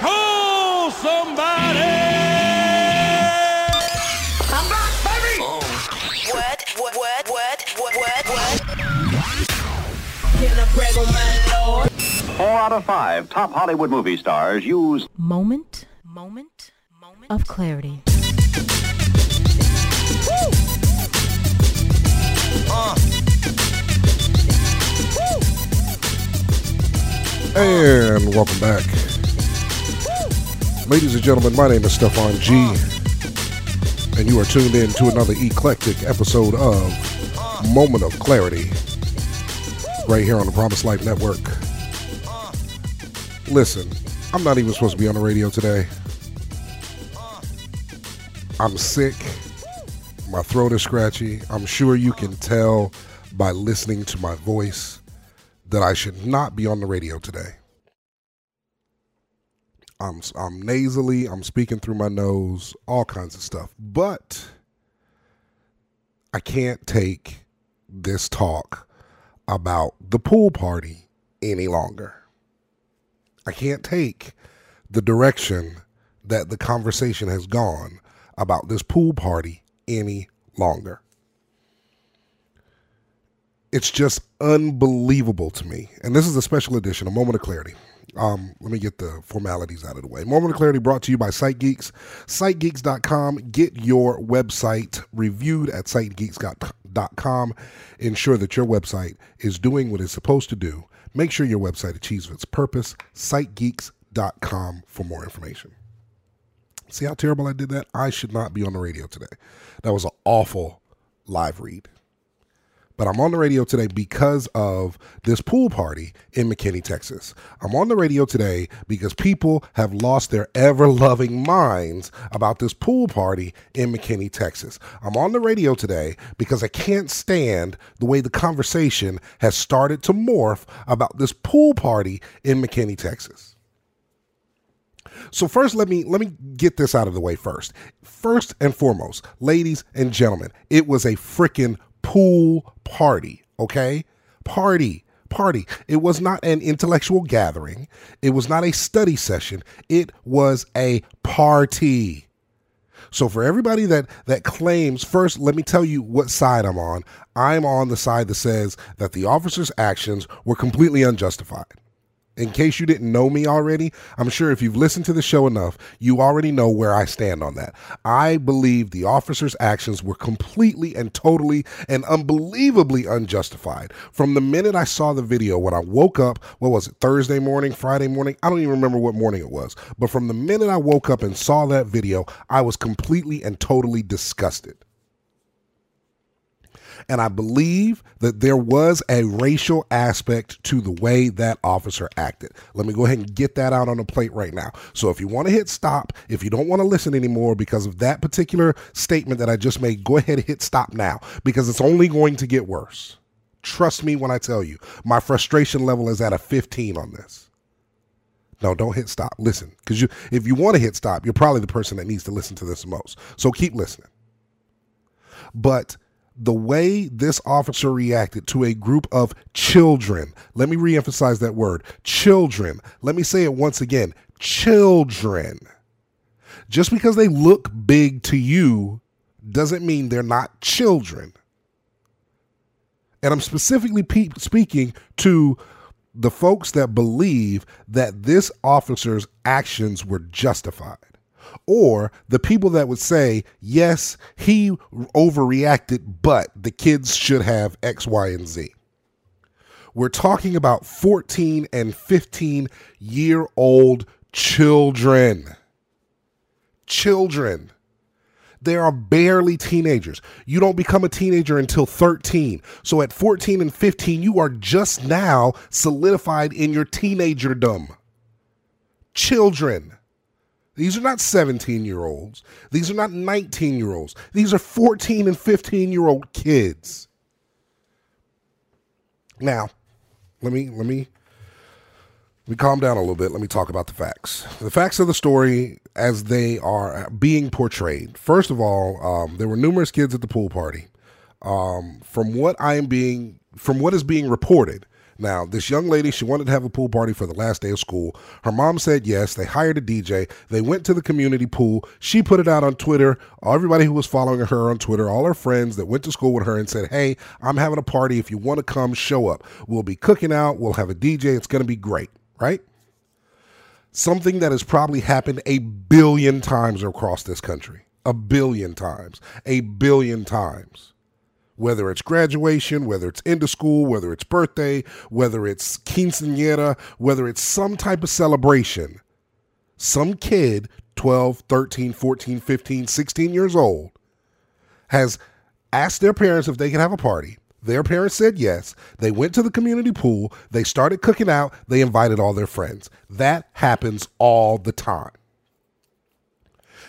Call somebody! I'm back, baby! What? What? What? What? What? What? What? Can I brag on my lord? Four out of five top Hollywood movie stars use Moment, moment, moment of clarity. And welcome back. Ladies and gentlemen, my name is Stefan G. And you are tuned in to another eclectic episode of Moment of Clarity right here on the Promise Life Network. Listen, I'm not even supposed to be on the radio today. I'm sick. My throat is scratchy. I'm sure you can tell by listening to my voice that I should not be on the radio today. I'm I'm nasally, I'm speaking through my nose, all kinds of stuff. But I can't take this talk about the pool party any longer. I can't take the direction that the conversation has gone about this pool party any longer it's just unbelievable to me. And this is a special edition, a moment of clarity. Um, let me get the formalities out of the way. Moment of clarity brought to you by SiteGeeks. SiteGeeks.com. Get your website reviewed at SiteGeeks.com. Ensure that your website is doing what it's supposed to do. Make sure your website achieves its purpose. SiteGeeks.com for more information. See how terrible I did that? I should not be on the radio today. That was an awful live read but I'm on the radio today because of this pool party in McKinney, Texas. I'm on the radio today because people have lost their ever loving minds about this pool party in McKinney, Texas. I'm on the radio today because I can't stand the way the conversation has started to morph about this pool party in McKinney, Texas. So first let me let me get this out of the way first. First and foremost, ladies and gentlemen, it was a freaking pool party, okay? Party, party. It was not an intellectual gathering, it was not a study session, it was a party. So for everybody that that claims, first let me tell you what side I'm on. I'm on the side that says that the officer's actions were completely unjustified in case you didn't know me already, I'm sure if you've listened to the show enough, you already know where I stand on that. I believe the officer's actions were completely and totally and unbelievably unjustified. From the minute I saw the video, when I woke up, what was it, Thursday morning, Friday morning? I don't even remember what morning it was. But from the minute I woke up and saw that video, I was completely and totally disgusted. And I believe that there was a racial aspect to the way that officer acted. Let me go ahead and get that out on the plate right now. So if you want to hit stop, if you don't want to listen anymore because of that particular statement that I just made, go ahead and hit stop now because it's only going to get worse. Trust me when I tell you, my frustration level is at a 15 on this. No, don't hit stop. Listen, because you, if you want to hit stop, you're probably the person that needs to listen to this most. So keep listening. But the way this officer reacted to a group of children, let me reemphasize that word children. Let me say it once again children. Just because they look big to you doesn't mean they're not children. And I'm specifically pe- speaking to the folks that believe that this officer's actions were justified or the people that would say, yes, he overreacted, but the kids should have X, Y, and Z. We're talking about 14 and 15 year old children. Children. They are barely teenagers. You don't become a teenager until 13. So at 14 and 15, you are just now solidified in your teenagerdom. Children. These are not 17 year olds. These are not 19 year olds. These are 14 and 15 year old kids. Now, let me let me let me calm down a little bit. Let me talk about the facts. The facts of the story as they are being portrayed. First of all, um, there were numerous kids at the pool party. Um, from what I am being, from what is being reported, Now, this young lady, she wanted to have a pool party for the last day of school. Her mom said yes. They hired a DJ. They went to the community pool. She put it out on Twitter. Everybody who was following her on Twitter, all her friends that went to school with her and said, Hey, I'm having a party. If you want to come, show up. We'll be cooking out. We'll have a DJ. It's going to be great, right? Something that has probably happened a billion times across this country. A billion times. A billion times whether it's graduation, whether it's end of school, whether it's birthday, whether it's quinceanera, whether it's some type of celebration, some kid, 12, 13, 14, 15, 16 years old, has asked their parents if they can have a party. Their parents said yes. They went to the community pool. They started cooking out. They invited all their friends. That happens all the time.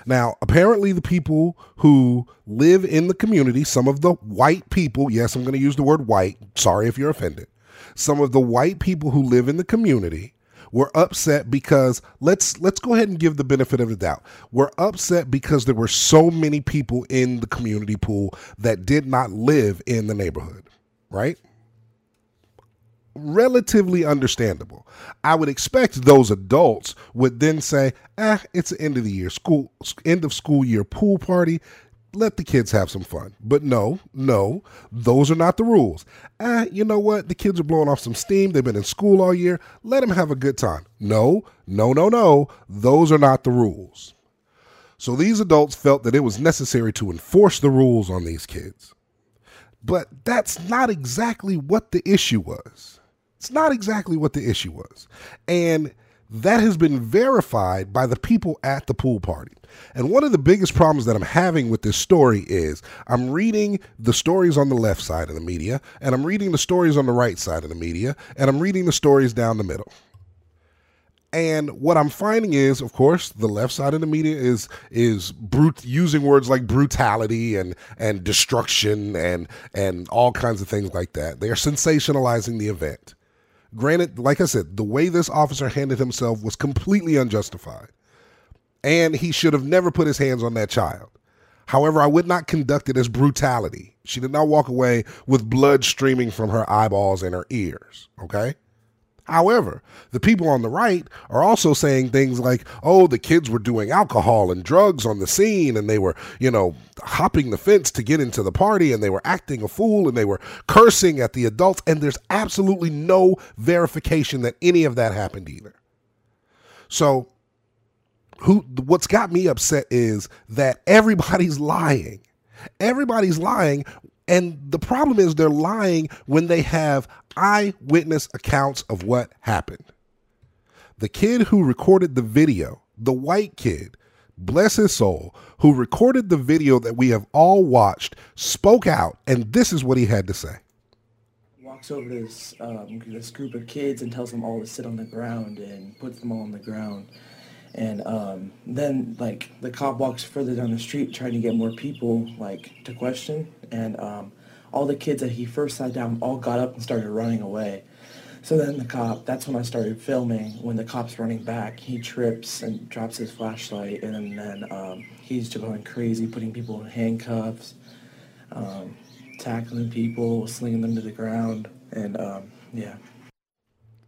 Now, apparently, the people who live in the community, some of the white people, yes, I'm going to use the word white, sorry if you're offended, some of the white people who live in the community were upset because let's let's go ahead and give the benefit of the doubt. We're upset because there were so many people in the community pool that did not live in the neighborhood, right? Relatively understandable. I would expect those adults would then say, "Ah, it's the end of the year school, end of school year pool party. Let the kids have some fun." But no, no, those are not the rules. Ah, you know what? The kids are blowing off some steam. They've been in school all year. Let them have a good time. No, no, no, no. Those are not the rules. So these adults felt that it was necessary to enforce the rules on these kids. But that's not exactly what the issue was. It's not exactly what the issue was. And that has been verified by the people at the pool party. And one of the biggest problems that I'm having with this story is I'm reading the stories on the left side of the media, and I'm reading the stories on the right side of the media, and I'm reading the stories down the middle. And what I'm finding is, of course, the left side of the media is is brute using words like brutality and and destruction and and all kinds of things like that. They are sensationalizing the event. Granted, like I said, the way this officer handled himself was completely unjustified. And he should have never put his hands on that child. However, I would not conduct it as brutality. She did not walk away with blood streaming from her eyeballs and her ears. Okay? However, the people on the right are also saying things like, oh, the kids were doing alcohol and drugs on the scene and they were, you know, hopping the fence to get into the party and they were acting a fool and they were cursing at the adults. And there's absolutely no verification that any of that happened either. So, who what's got me upset is that everybody's lying. Everybody's lying and the problem is they're lying when they have eyewitness accounts of what happened. The kid who recorded the video, the white kid, bless his soul, who recorded the video that we have all watched, spoke out, and this is what he had to say. Walks over to this, um, this group of kids and tells them all to sit on the ground and puts them all on the ground. And um, then, like, the cop walks further down the street trying to get more people, like, to question. And um, all the kids that he first sat down all got up and started running away. So then the cop, that's when I started filming. When the cop's running back, he trips and drops his flashlight, and then um, he's just going crazy, putting people in handcuffs, um, tackling people, slinging them to the ground, and um, yeah.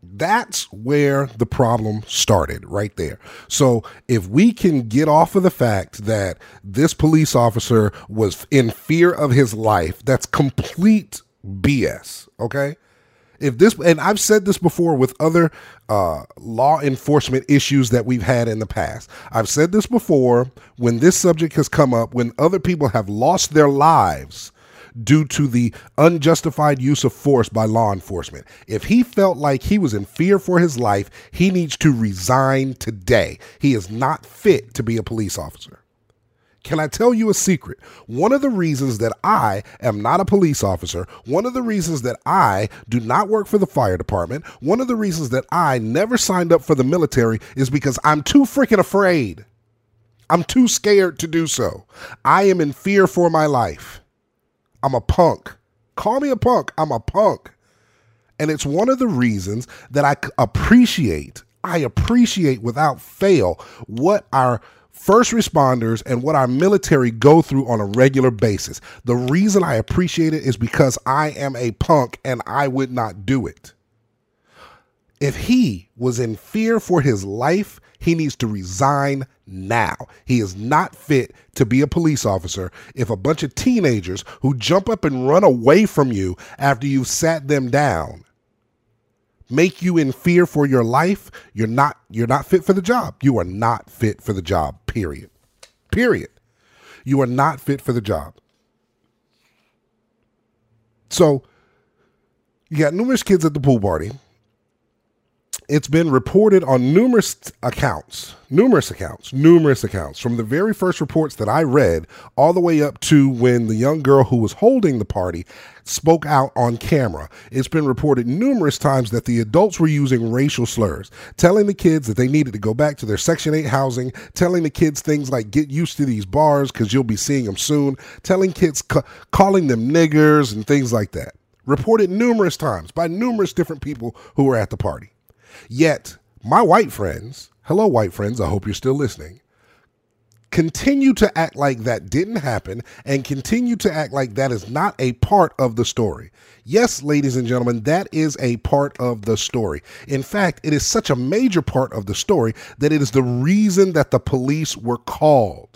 That's where the problem started, right there. So, if we can get off of the fact that this police officer was in fear of his life, that's complete BS, okay? If this, and I've said this before with other uh, law enforcement issues that we've had in the past. I've said this before when this subject has come up, when other people have lost their lives due to the unjustified use of force by law enforcement. If he felt like he was in fear for his life, he needs to resign today. He is not fit to be a police officer. Can I tell you a secret? One of the reasons that I am not a police officer, one of the reasons that I do not work for the fire department, one of the reasons that I never signed up for the military is because I'm too freaking afraid. I'm too scared to do so. I am in fear for my life. I'm a punk. Call me a punk. I'm a punk. And it's one of the reasons that I appreciate, I appreciate without fail what our first responders and what our military go through on a regular basis. The reason I appreciate it is because I am a punk and I would not do it. If he was in fear for his life, he needs to resign now. He is not fit to be a police officer if a bunch of teenagers who jump up and run away from you after you've sat them down make you in fear for your life, you're not you're not fit for the job. You are not fit for the job. Period. Period. You are not fit for the job. So you got numerous kids at the pool party it's been reported on numerous accounts, numerous accounts, numerous accounts, from the very first reports that I read all the way up to when the young girl who was holding the party spoke out on camera. It's been reported numerous times that the adults were using racial slurs, telling the kids that they needed to go back to their Section 8 housing, telling the kids things like get used to these bars because you'll be seeing them soon, telling kids, ca- calling them niggers and things like that. Reported numerous times by numerous different people who were at the party. Yet, my white friends, hello, white friends, I hope you're still listening, continue to act like that didn't happen and continue to act like that is not a part of the story. Yes, ladies and gentlemen, that is a part of the story. In fact, it is such a major part of the story that it is the reason that the police were called.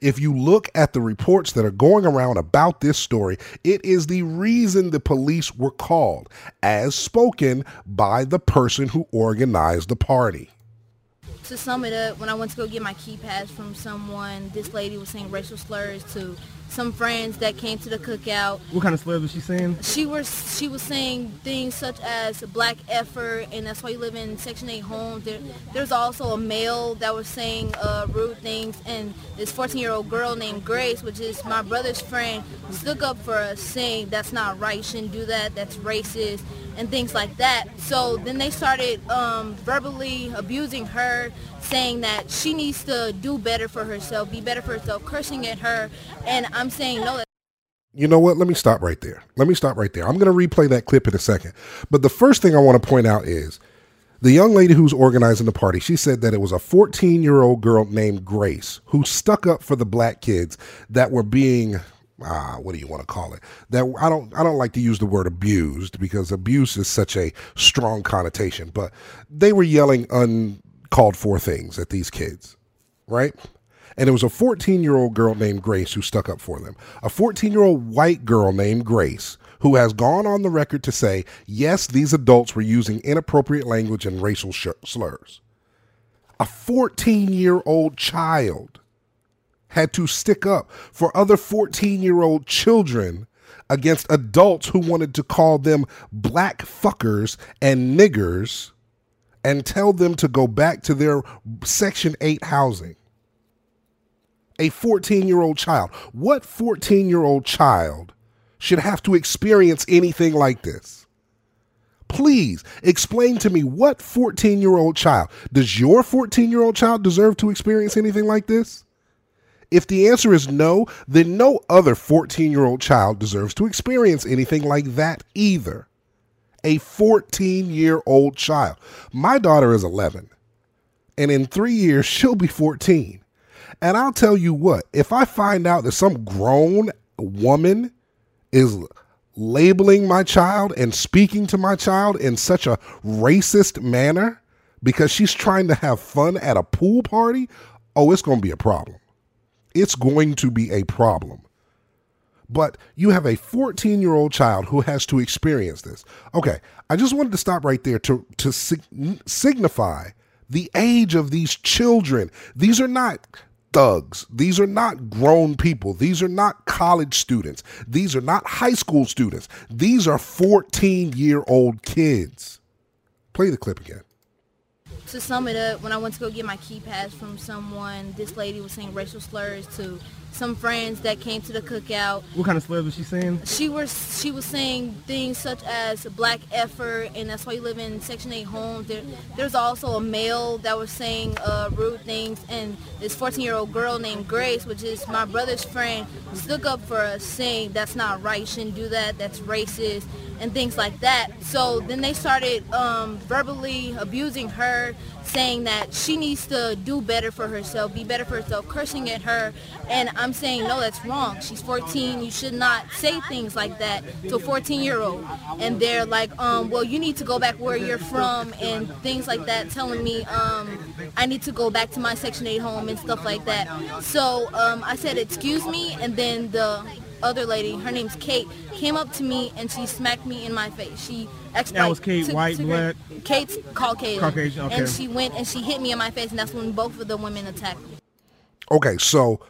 If you look at the reports that are going around about this story, it is the reason the police were called, as spoken by the person who organized the party. To sum it up, when I went to go get my key pass from someone, this lady was saying racial slurs to some friends that came to the cookout. What kind of slurs was she saying? She was she was saying things such as black effort, and that's why you live in Section 8 homes. There, there's also a male that was saying uh, rude things, and this 14-year-old girl named Grace, which is my brother's friend, stuck up for us, saying that's not right, shouldn't do that, that's racist, and things like that. So then they started um, verbally abusing her, saying that she needs to do better for herself, be better for herself, cursing at her, and I'm saying no. You know what? Let me stop right there. Let me stop right there. I'm going to replay that clip in a second. But the first thing I want to point out is the young lady who's organizing the party. She said that it was a 14 year old girl named Grace who stuck up for the black kids that were being ah, what do you want to call it? That I don't I don't like to use the word abused because abuse is such a strong connotation, but they were yelling uncalled for things at these kids, right? And it was a 14 year old girl named Grace who stuck up for them. A 14 year old white girl named Grace who has gone on the record to say, yes, these adults were using inappropriate language and racial sh- slurs. A 14 year old child had to stick up for other 14 year old children against adults who wanted to call them black fuckers and niggers and tell them to go back to their Section 8 housing. A 14 year old child. What 14 year old child should have to experience anything like this? Please explain to me what 14 year old child. Does your 14 year old child deserve to experience anything like this? If the answer is no, then no other 14 year old child deserves to experience anything like that either. A 14 year old child. My daughter is 11, and in three years, she'll be 14. And I'll tell you what, if I find out that some grown woman is labeling my child and speaking to my child in such a racist manner because she's trying to have fun at a pool party, oh, it's going to be a problem it's going to be a problem. But you have a 14 year old child who has to experience this. Okay, I just wanted to stop right there to, to sig- signify the age of these children. These are not thugs. These are not grown people. These are not college students. These are not high school students. These are 14 year old kids. Play the clip again to sum it up, when I went to go get my key pass from someone, this lady was saying racial slurs to some friends that came to the cookout. What kind of slurs was she saying? She was she was saying things such as black effort, and that's why you live in Section 8 homes. There, there's also a male that was saying uh, rude things, and this 14-year-old girl named Grace, which is my brother's friend, stuck up for us, saying that's not right, you shouldn't do that, that's racist, and things like that. So then they started um, verbally abusing her, saying that she needs to do better for herself, be better for herself, cursing at her, and I'm saying, no, that's wrong. She's 14. You should not say things like that to a 14 year old. And they're like, um, well, you need to go back where you're from and things like that, telling me um, I need to go back to my Section 8 home and stuff like that. So um, I said, excuse me. And then the other lady, her name's Kate, came up to me and she smacked me in my face. She actually That was Kate, white, her- Kate's Caucasian. Caucasian, okay. And she went and she hit me in my face, and that's when both of the women attacked me. Okay, so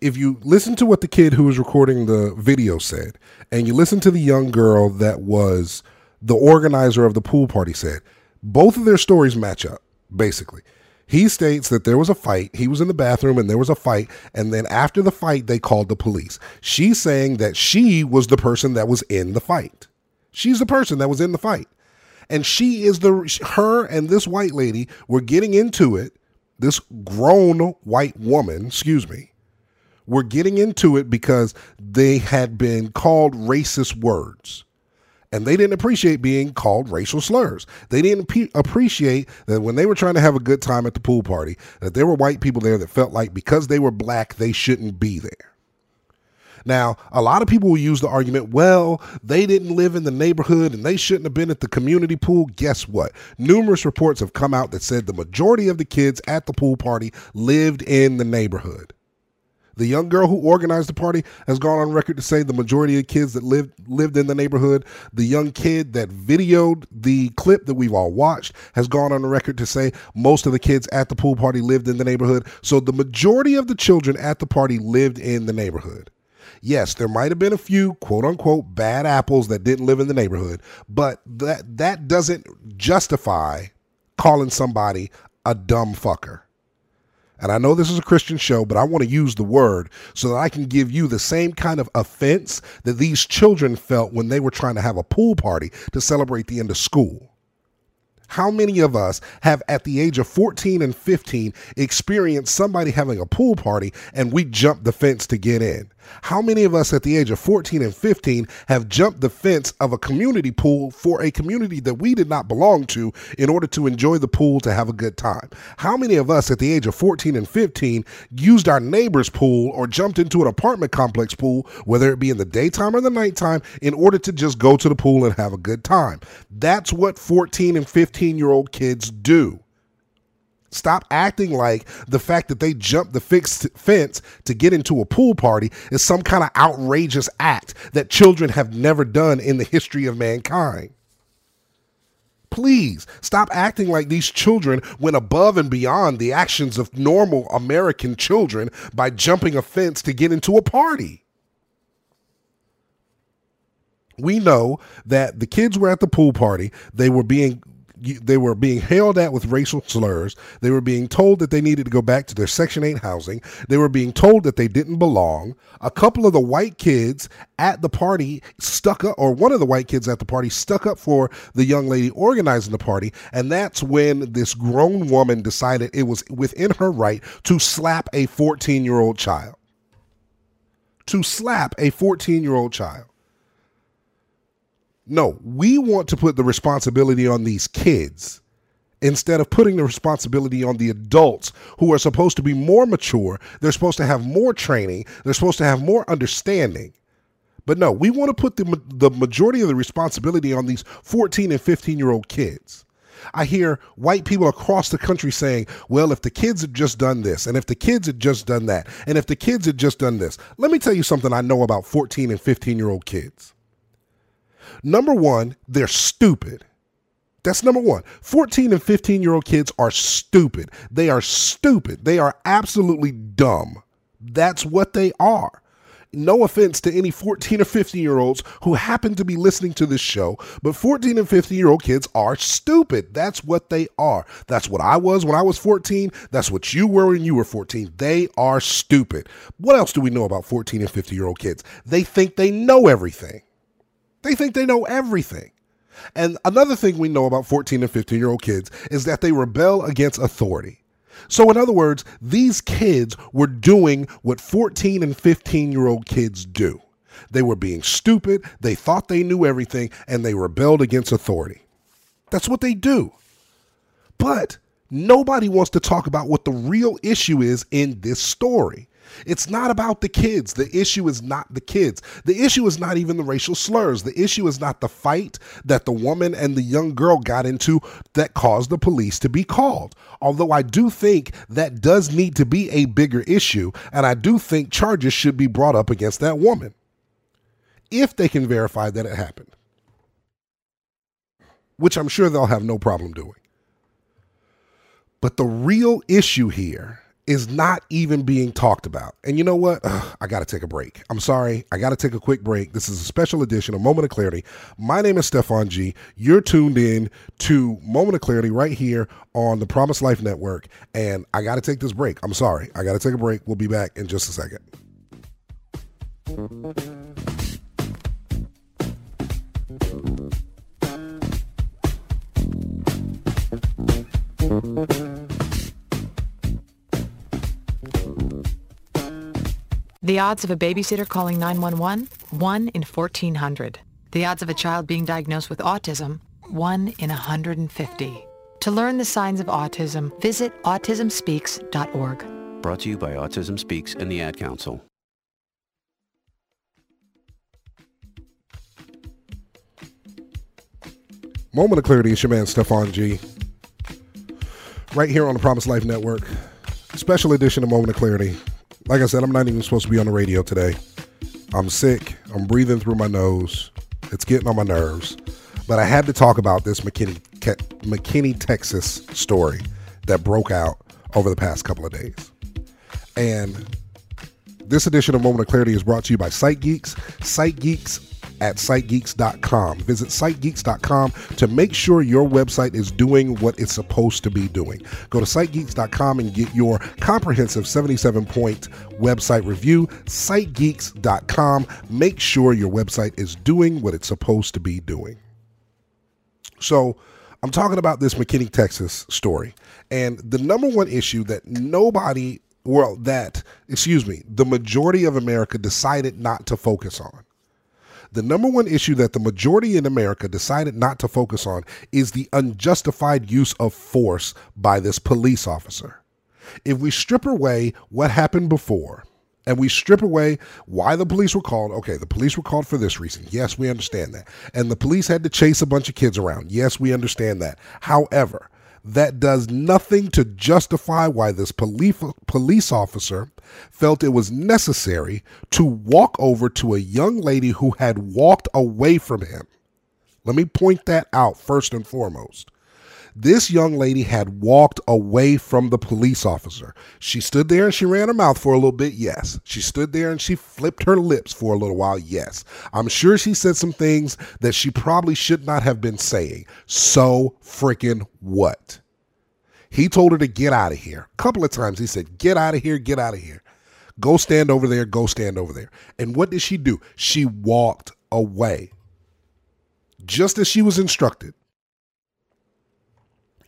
if you listen to what the kid who was recording the video said, and you listen to the young girl that was the organizer of the pool party said, both of their stories match up, basically. He states that there was a fight, he was in the bathroom and there was a fight, and then after the fight, they called the police. She's saying that she was the person that was in the fight. She's the person that was in the fight. And she is the, her and this white lady were getting into it this grown white woman, excuse me, were getting into it because they had been called racist words. And they didn't appreciate being called racial slurs. They didn't pe- appreciate that when they were trying to have a good time at the pool party, that there were white people there that felt like because they were black, they shouldn't be there. Now, a lot of people will use the argument, well, they didn't live in the neighborhood and they shouldn't have been at the community pool. Guess what? Numerous reports have come out that said the majority of the kids at the pool party lived in the neighborhood. The young girl who organized the party has gone on record to say the majority of kids that lived lived in the neighborhood. The young kid that videoed the clip that we've all watched has gone on record to say most of the kids at the pool party lived in the neighborhood. So the majority of the children at the party lived in the neighborhood. Yes, there might have been a few quote unquote bad apples that didn't live in the neighborhood, but that that doesn't justify calling somebody a dumb fucker. And I know this is a Christian show, but I want to use the word so that I can give you the same kind of offense that these children felt when they were trying to have a pool party to celebrate the end of school. How many of us have, at the age of 14 and 15, experienced somebody having a pool party and we jumped the fence to get in? How many of us at the age of 14 and 15 have jumped the fence of a community pool for a community that we did not belong to in order to enjoy the pool to have a good time? How many of us at the age of 14 and 15 used our neighbor's pool or jumped into an apartment complex pool, whether it be in the daytime or the nighttime, in order to just go to the pool and have a good time? That's what 14 and 15 year old kids do. Stop acting like the fact that they jumped the fixed fence to get into a pool party is some kind of outrageous act that children have never done in the history of mankind. Please stop acting like these children went above and beyond the actions of normal American children by jumping a fence to get into a party. We know that the kids were at the pool party. They were being they were being hailed at with racial slurs. They were being told that they needed to go back to their Section 8 housing. They were being told that they didn't belong. A couple of the white kids at the party stuck up, or one of the white kids at the party stuck up for the young lady organizing the party. And that's when this grown woman decided it was within her right to slap a 14 year old child. To slap a 14 year old child. No, we want to put the responsibility on these kids instead of putting the responsibility on the adults who are supposed to be more mature. They're supposed to have more training. They're supposed to have more understanding. But no, we want to put the, the majority of the responsibility on these 14 and 15 year old kids. I hear white people across the country saying, well, if the kids had just done this, and if the kids had just done that, and if the kids had just done this. Let me tell you something I know about 14 and 15 year old kids. Number one, they're stupid. That's number one. 14 and 15 year old kids are stupid. They are stupid. They are absolutely dumb. That's what they are. No offense to any 14 or 15 year olds who happen to be listening to this show, but 14 and 15 year old kids are stupid. That's what they are. That's what I was when I was 14. That's what you were when you were 14. They are stupid. What else do we know about 14 and 15 year old kids? They think they know everything. They think they know everything. And another thing we know about 14 and 15 year old kids is that they rebel against authority. So, in other words, these kids were doing what 14 and 15 year old kids do. They were being stupid, they thought they knew everything, and they rebelled against authority. That's what they do. But nobody wants to talk about what the real issue is in this story. It's not about the kids. The issue is not the kids. The issue is not even the racial slurs. The issue is not the fight that the woman and the young girl got into that caused the police to be called. Although I do think that does need to be a bigger issue, and I do think charges should be brought up against that woman if they can verify that it happened, which I'm sure they'll have no problem doing. But the real issue here is not even being talked about. And you know what? Ugh, I got to take a break. I'm sorry. I got to take a quick break. This is a special edition of Moment of Clarity. My name is Stefan G. You're tuned in to Moment of Clarity right here on the Promise Life Network. And I got to take this break. I'm sorry. I got to take a break. We'll be back in just a second. The odds of a babysitter calling 911? 1 in 1400. The odds of a child being diagnosed with autism? 1 in 150. To learn the signs of autism, visit autismspeaks.org. Brought to you by Autism Speaks and the Ad Council. Moment of Clarity, it's your man Stefan G. Right here on the Promise Life Network. Special edition of Moment of Clarity. Like I said, I'm not even supposed to be on the radio today. I'm sick. I'm breathing through my nose. It's getting on my nerves. But I had to talk about this McKinney, McKinney, Texas story that broke out over the past couple of days. And this edition of Moment of Clarity is brought to you by Site Geeks. Site Geeks at sitegeeks.com. Visit sitegeeks.com to make sure your website is doing what it's supposed to be doing. Go to sitegeeks.com and get your comprehensive 77 point website review. Sitegeeks.com. Make sure your website is doing what it's supposed to be doing. So, I'm talking about this McKinney, Texas story. And the number one issue that nobody, well, that, excuse me, the majority of America decided not to focus on the number one issue that the majority in America decided not to focus on is the unjustified use of force by this police officer. If we strip away what happened before, and we strip away why the police were called. Okay, the police were called for this reason. Yes, we understand that. And the police had to chase a bunch of kids around. Yes, we understand that. However, that does nothing to justify why this police officer felt it was necessary to walk over to a young lady who had walked away from him. Let me point that out first and foremost. This young lady had walked away from the police officer. She stood there and she ran her mouth for a little bit, yes. She stood there and she flipped her lips for a little while, yes. I'm sure she said some things that she probably should not have been saying. So freaking what? He told her to get out of here. A couple of times he said, Get out of here, get out of here. Go stand over there, go stand over there. And what did she do? She walked away. Just as she was instructed.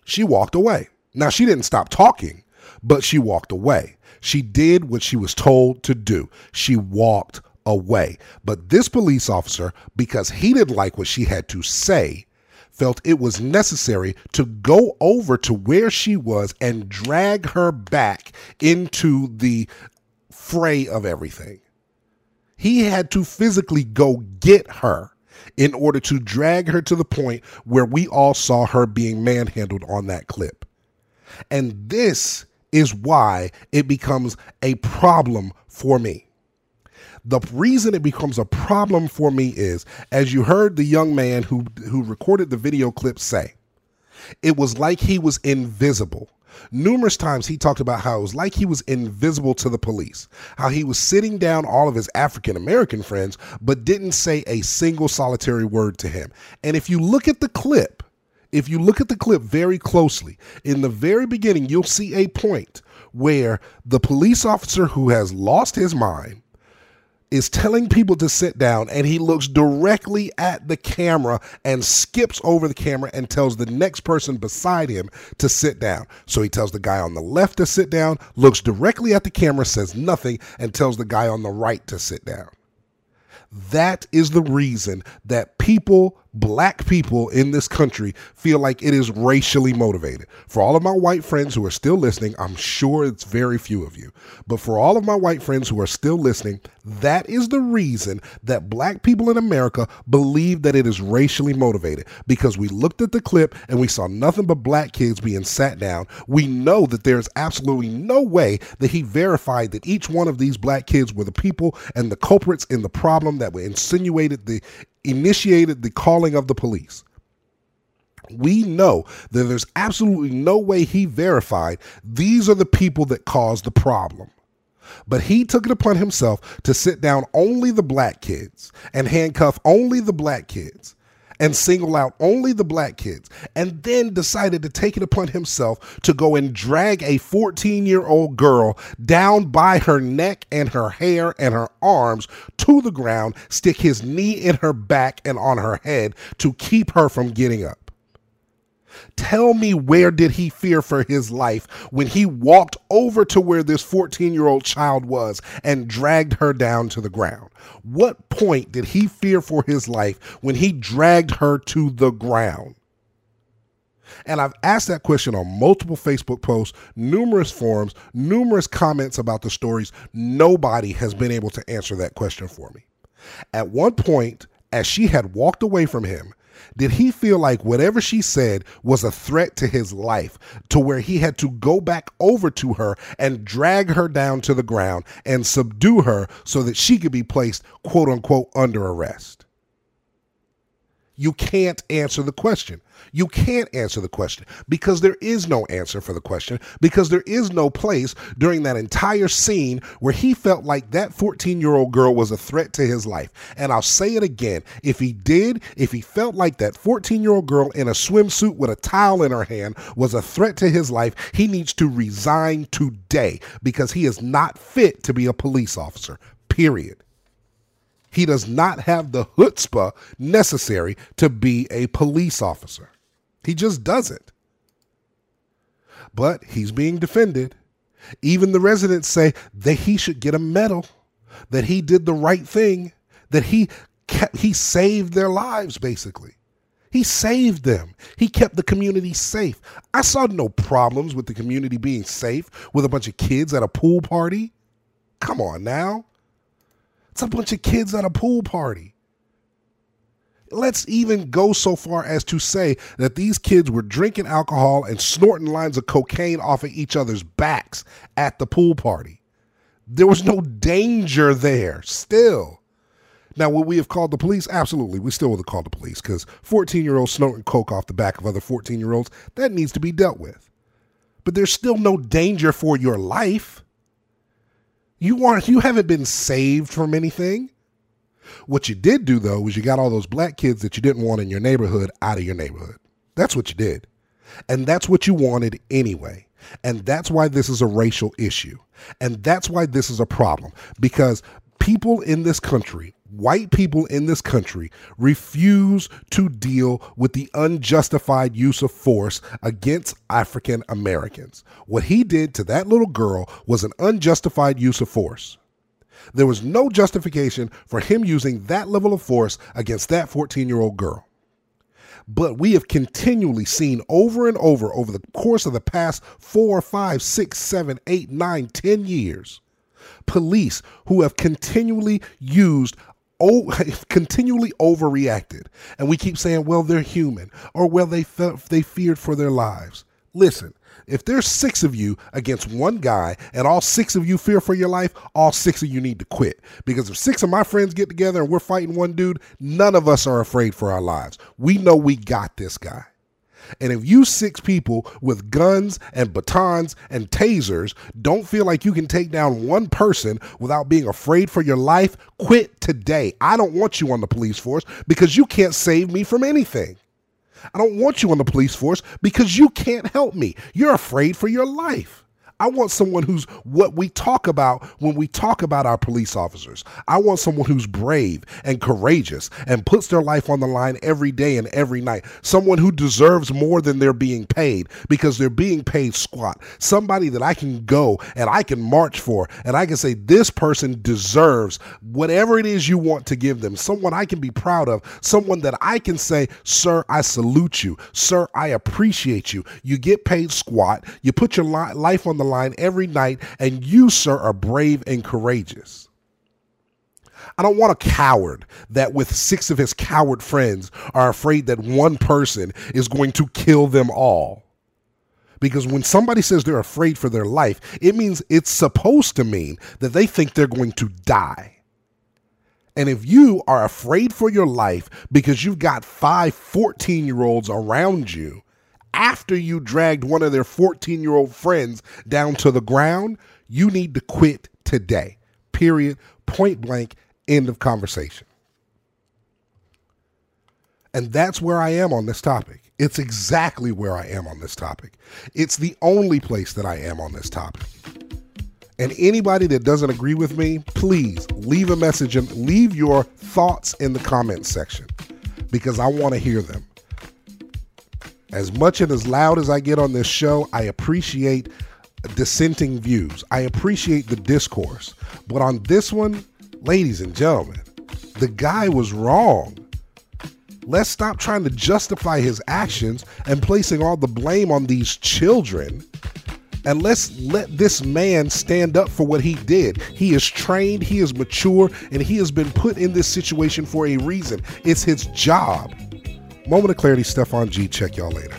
She walked away. Now, she didn't stop talking, but she walked away. She did what she was told to do. She walked away. But this police officer, because he didn't like what she had to say, felt it was necessary to go over to where she was and drag her back into the fray of everything. He had to physically go get her in order to drag her to the point where we all saw her being manhandled on that clip. And this is why it becomes a problem for me. The reason it becomes a problem for me is, as you heard the young man who, who recorded the video clip say, it was like he was invisible. Numerous times he talked about how it was like he was invisible to the police, how he was sitting down all of his African American friends, but didn't say a single solitary word to him. And if you look at the clip, if you look at the clip very closely, in the very beginning, you'll see a point where the police officer who has lost his mind is telling people to sit down and he looks directly at the camera and skips over the camera and tells the next person beside him to sit down. So he tells the guy on the left to sit down, looks directly at the camera, says nothing, and tells the guy on the right to sit down. That is the reason that people black people in this country feel like it is racially motivated. For all of my white friends who are still listening, I'm sure it's very few of you, but for all of my white friends who are still listening, that is the reason that black people in America believe that it is racially motivated because we looked at the clip and we saw nothing but black kids being sat down. We know that there's absolutely no way that he verified that each one of these black kids were the people and the culprits in the problem that were insinuated the initiated the calling of the police. We know that there's absolutely no way he verified these are the people that caused the problem. But he took it upon himself to sit down only the black kids and handcuff only the black kids and single out only the black kids, and then decided to take it upon himself to go and drag a 14 year old girl down by her neck and her hair and her arms to the ground, stick his knee in her back and on her head to keep her from getting up. Tell me where did he fear for his life when he walked over to where this 14 year old child was and dragged her down to the ground? What point did he fear for his life when he dragged her to the ground? And I've asked that question on multiple Facebook posts, numerous forums, numerous comments about the stories. Nobody has been able to answer that question for me. At one point, as she had walked away from him, did he feel like whatever she said was a threat to his life to where he had to go back over to her and drag her down to the ground and subdue her so that she could be placed, quote unquote, under arrest? You can't answer the question. You can't answer the question because there is no answer for the question because there is no place during that entire scene where he felt like that 14 year old girl was a threat to his life. And I'll say it again if he did, if he felt like that 14 year old girl in a swimsuit with a towel in her hand was a threat to his life, he needs to resign today because he is not fit to be a police officer, period. He does not have the chutzpah necessary to be a police officer. He just doesn't. But he's being defended. Even the residents say that he should get a medal, that he did the right thing, that he kept, he saved their lives basically. He saved them. He kept the community safe. I saw no problems with the community being safe with a bunch of kids at a pool party. Come on now. It's a bunch of kids at a pool party. Let's even go so far as to say that these kids were drinking alcohol and snorting lines of cocaine off of each other's backs at the pool party. There was no danger there still. Now, would we have called the police? Absolutely. We still would have called the police because 14 year olds snorting coke off the back of other 14 year olds, that needs to be dealt with. But there's still no danger for your life. You aren't you haven't been saved from anything. What you did do though was you got all those black kids that you didn't want in your neighborhood out of your neighborhood. That's what you did. And that's what you wanted anyway. And that's why this is a racial issue. And that's why this is a problem because people in this country, white people in this country, refuse to deal with the unjustified use of force against African Americans. What he did to that little girl was an unjustified use of force. There was no justification for him using that level of force against that 14 year old girl. But we have continually seen over and over over the course of the past four, five, six, seven, eight, nine, ten years, police who have continually used oh, continually overreacted. And we keep saying, well, they're human, or well, they felt they feared for their lives. Listen, if there's six of you against one guy and all six of you fear for your life, all six of you need to quit. Because if six of my friends get together and we're fighting one dude, none of us are afraid for our lives. We know we got this guy. And if you six people with guns and batons and tasers don't feel like you can take down one person without being afraid for your life, quit today. I don't want you on the police force because you can't save me from anything. I don't want you on the police force because you can't help me. You're afraid for your life. I want someone who's what we talk about when we talk about our police officers. I want someone who's brave and courageous and puts their life on the line every day and every night. Someone who deserves more than they're being paid because they're being paid squat. Somebody that I can go and I can march for and I can say, this person deserves whatever it is you want to give them. Someone I can be proud of. Someone that I can say, sir, I salute you. Sir, I appreciate you. You get paid squat. You put your li- life on the line every night, and you, sir, are brave and courageous. I don't want a coward that, with six of his coward friends, are afraid that one person is going to kill them all. Because when somebody says they're afraid for their life, it means it's supposed to mean that they think they're going to die. And if you are afraid for your life because you've got five 14 year olds around you after you dragged one of their 14 year old friends down to the ground, you need to quit today. Period. Point blank. End of conversation. And that's where I am on this topic. It's exactly where I am on this topic. It's the only place that I am on this topic. And anybody that doesn't agree with me, please leave a message and leave your thoughts in the comments section because I want to hear them. As much and as loud as I get on this show, I appreciate dissenting views. I appreciate the discourse. But on this one, ladies and gentlemen, the guy was wrong. Let's stop trying to justify his actions and placing all the blame on these children. And let's let this man stand up for what he did. He is trained, he is mature, and he has been put in this situation for a reason. It's his job. Moment of clarity, Stefan G. Check y'all later.